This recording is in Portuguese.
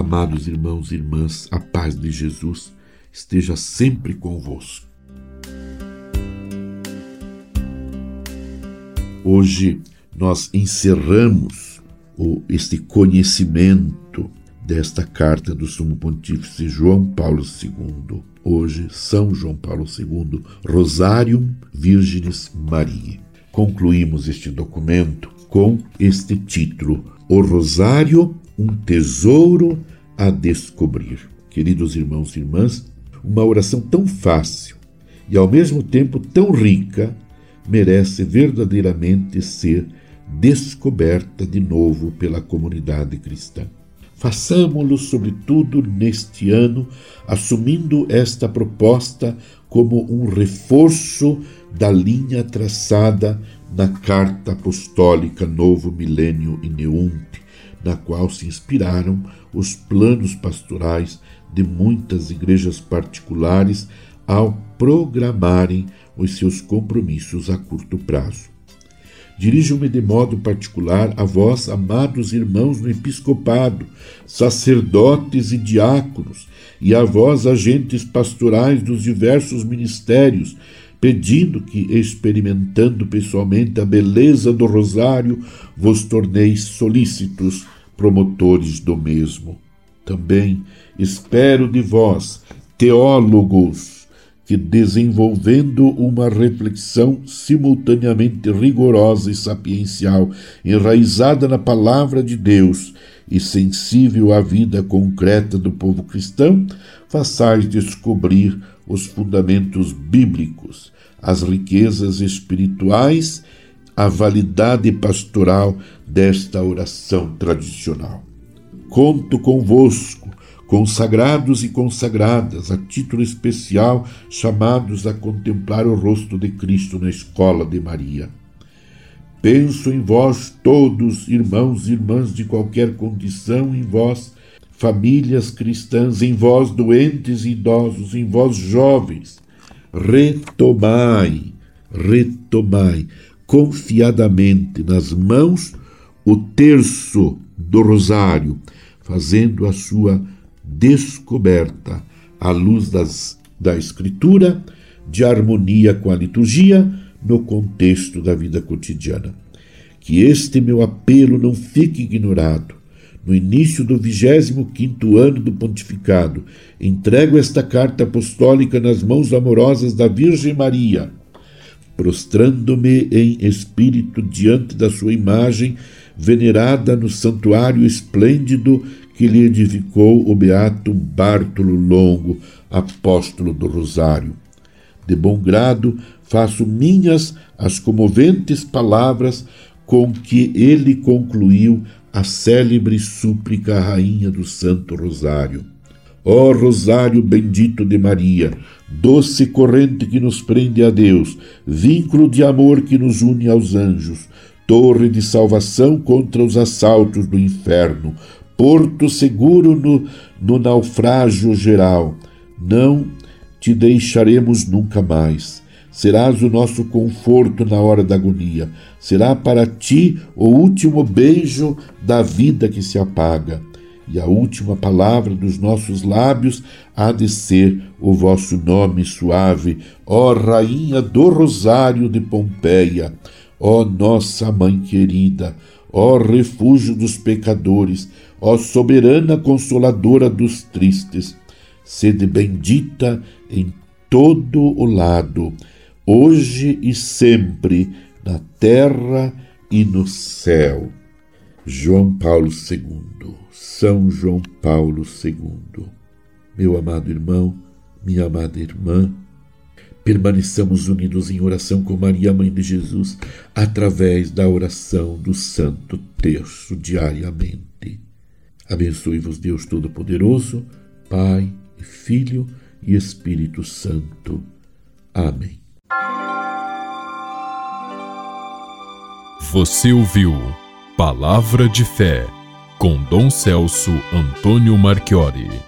Amados irmãos e irmãs, a paz de Jesus esteja sempre convosco. Hoje nós encerramos este conhecimento desta carta do Sumo Pontífice João Paulo II. Hoje, São João Paulo II, Rosarium Virginis Maria. Concluímos este documento com este título: O Rosário um tesouro a descobrir. Queridos irmãos e irmãs, uma oração tão fácil e ao mesmo tempo tão rica merece verdadeiramente ser descoberta de novo pela comunidade cristã. Façamo-lo, sobretudo, neste ano, assumindo esta proposta como um reforço da linha traçada na Carta Apostólica Novo Milênio e Neunte, na qual se inspiraram os planos pastorais de muitas igrejas particulares ao programarem os seus compromissos a curto prazo. Dirijo-me de modo particular a vós, amados irmãos no episcopado, sacerdotes e diáconos, e a vós, agentes pastorais dos diversos ministérios, pedindo que, experimentando pessoalmente a beleza do rosário, vos torneis solícitos promotores do mesmo. Também espero de vós, teólogos, que desenvolvendo uma reflexão simultaneamente rigorosa e sapiencial, enraizada na palavra de Deus e sensível à vida concreta do povo cristão, façais descobrir os fundamentos bíblicos, as riquezas espirituais, a validade pastoral desta oração tradicional. Conto convosco, consagrados e consagradas, a título especial chamados a contemplar o rosto de Cristo na escola de Maria. Penso em vós todos, irmãos e irmãs de qualquer condição, em vós famílias cristãs, em vós doentes e idosos, em vós jovens, retomai, retomai confiadamente nas mãos o terço do rosário, fazendo a sua descoberta à luz das, da Escritura, de harmonia com a liturgia, no contexto da vida cotidiana. Que este meu apelo não fique ignorado no início do 25 ano do pontificado, entrego esta carta apostólica nas mãos amorosas da Virgem Maria, prostrando-me em espírito diante da sua imagem, venerada no santuário esplêndido que lhe edificou o beato Bártolo Longo, apóstolo do Rosário. De bom grado, faço minhas as comoventes palavras com que ele concluiu a célebre súplica à Rainha do Santo Rosário. Ó Rosário bendito de Maria, doce corrente que nos prende a Deus, vínculo de amor que nos une aos anjos, torre de salvação contra os assaltos do inferno, porto seguro no, no naufrágio geral, não te deixaremos nunca mais. Serás o nosso conforto na hora da agonia. Será para ti o último beijo da vida que se apaga. E a última palavra dos nossos lábios há de ser o vosso nome suave, ó Rainha do Rosário de Pompeia, ó nossa Mãe querida, ó refúgio dos pecadores, ó soberana consoladora dos tristes. Sede bendita em todo o lado hoje e sempre, na terra e no céu. João Paulo II, São João Paulo II. Meu amado irmão, minha amada irmã, permaneçamos unidos em oração com Maria, Mãe de Jesus, através da oração do Santo Terço diariamente. Abençoe-vos, Deus Todo-Poderoso, Pai, Filho e Espírito Santo. Amém. Você ouviu Palavra de Fé com Dom Celso Antônio Marchiori.